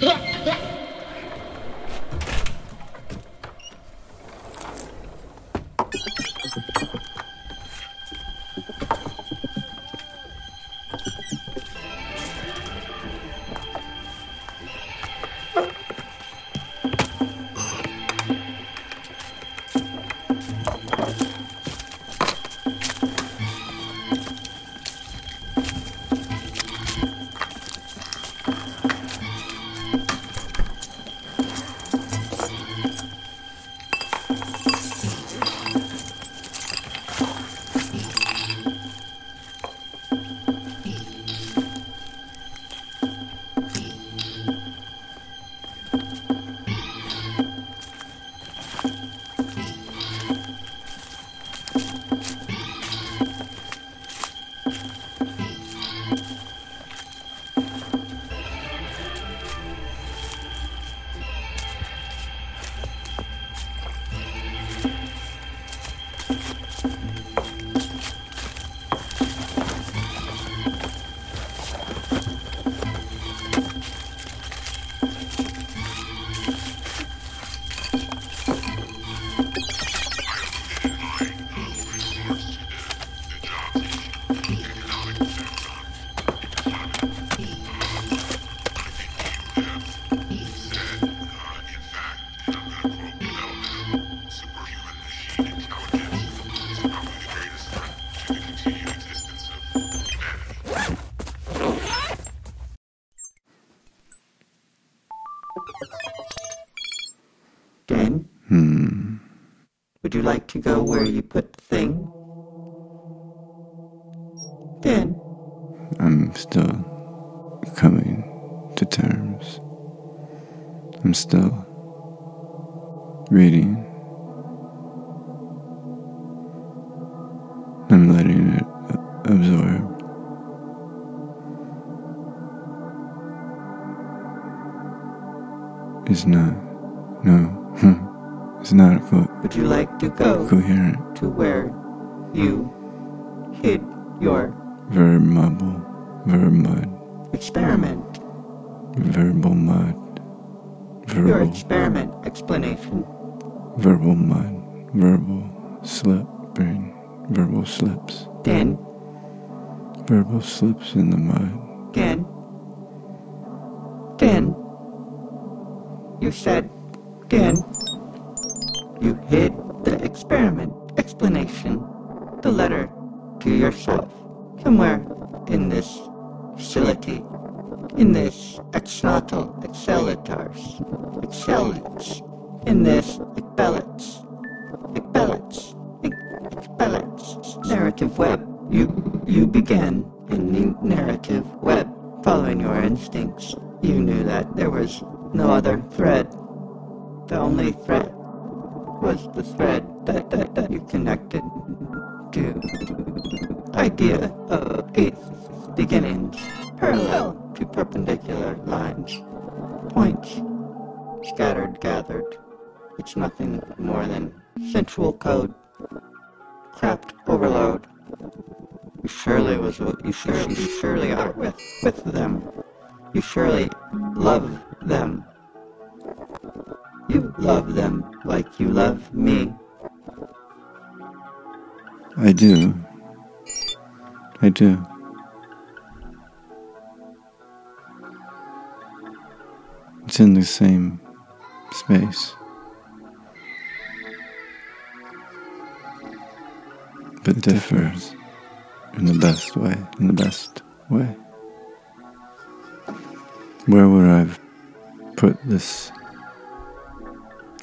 Yeah. thing? Dan? I'm still coming to terms. I'm still reading. I'm letting it absorb. It's not, no, it's not co- Would you like to go coherent. To where you hid your Verb mumble, mud, experiment? verbal mud, Your experiment explanation. verbal mud, verbal slipping, verbal slips, Dan? verbal slips in the mud. Dan? Dan? You said, Dan, you hid the experiment explanation, the letter to yourself, somewhere in this facility, in this exnatal accelerators, excellence, in this expellence, expellence, expellence, narrative web. You, you began in the narrative web, following your instincts. You knew that there was no other thread. The only thread was the thread that, that, that you connected to. Idea of eighth beginnings, parallel to perpendicular lines. Points, scattered, gathered. It's nothing more than sensual code, crapped overload. You surely was what you surely, you surely are with, with them. You surely love them. You love them like you love me. I do. I do. It's in the same space. But differs in the best way. In the best way. Where would I have put this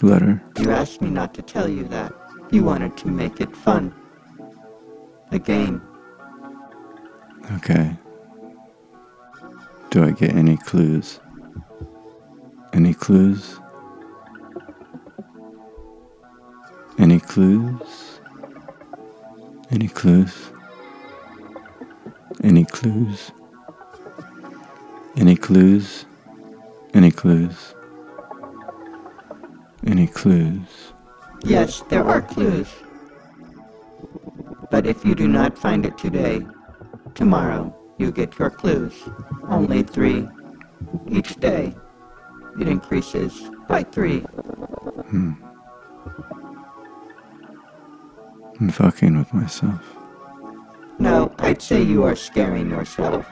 letter? You asked me not to tell you that. You wanted to make it fun. A game. Okay. Do I get any clues? Any clues? Any clues? Any clues? Any clues? Any clues? Any clues? Any clues? Yes, there are clues. But if you do not find it today, tomorrow you get your clues. Only three. Each day, it increases by three. Hmm. I'm fucking with myself. No, I'd say you are scaring yourself.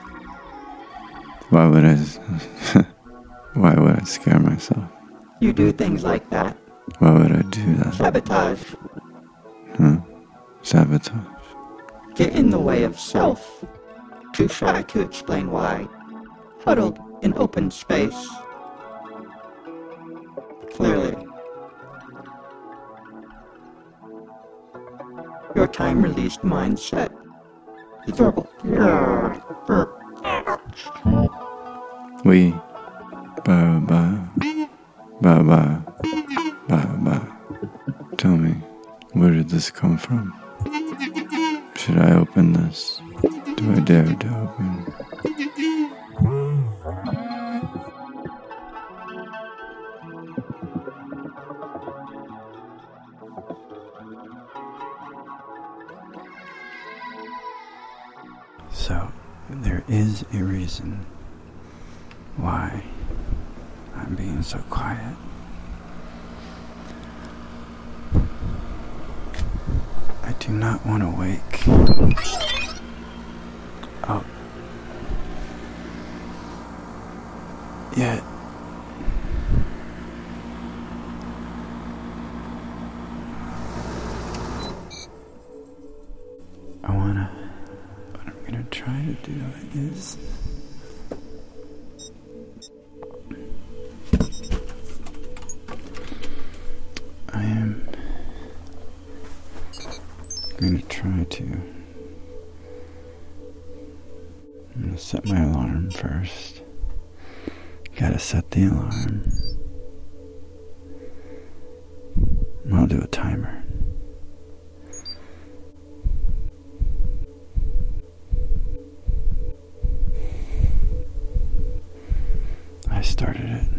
Why would I? Why would I scare myself? You do things like that. Why would I do that? Sabotage. Huh? Sabotage. Get in the way of self. Too shy to explain why. Huddled in open space. Clearly. Your time released mindset. We. Ba ba. Ba ba. Ba ba. Tell me, where did this come from? Should I open this? Do I dare to open? So, there is a reason why I'm being so quiet. I do not want to wake up yet. I wanna. What I'm gonna try to do is. Try to. I'm gonna set my alarm first. Gotta set the alarm. I'll do a timer. I started it.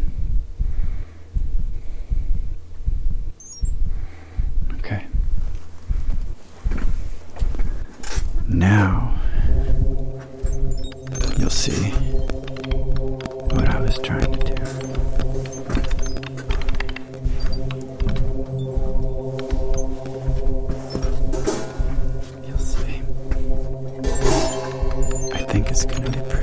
It's gonna be pretty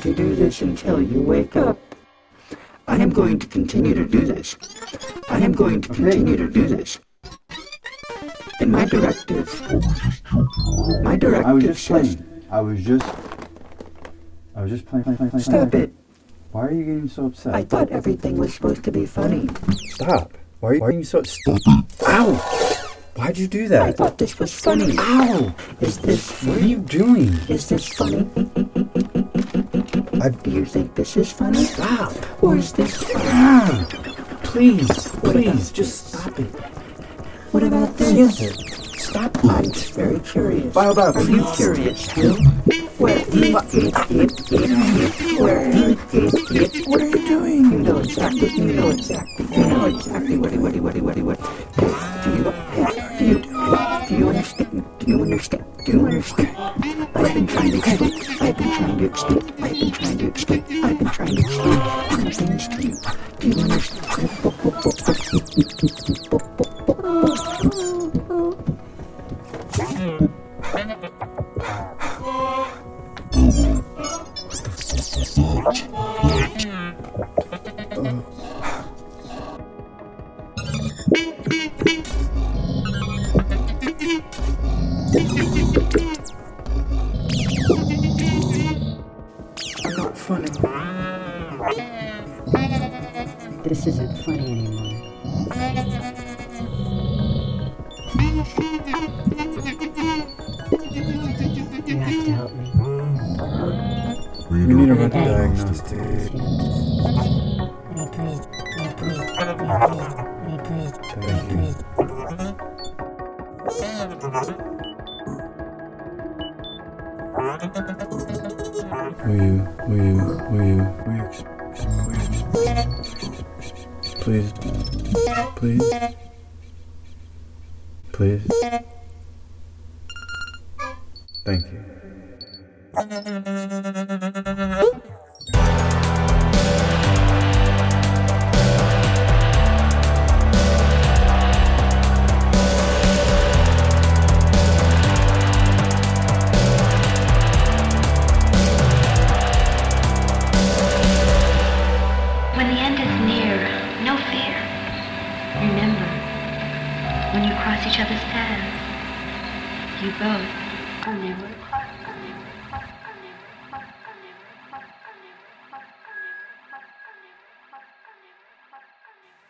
going to do this until you wake up. I am going to continue to do this. I am going to continue to do this. And my directive, my directive I was just playing. I was just. I was just playing. playing, playing, playing. stop it. Why are you getting so upset? I thought everything was supposed to be funny. Stop. Why are you, why are you so. Stop. Ow! Why'd you do that? I thought this was funny. Ow! Is this What are you doing? Is this funny? I. Do you think this is funny? Stop! Or is this funny? Ah! Please, please, just stop it. What about this? it. Stop I'm just very curious. Bow, bow, Are you curious too? Where, What are you doing? you know exactly, you know exactly, you know exactly what, what, what, what, what, do you, do you, do you understand, do you understand, do you understand? I've been trying to explain, I've been trying to explain, I've been will you will you will you please, please, please. Thank you.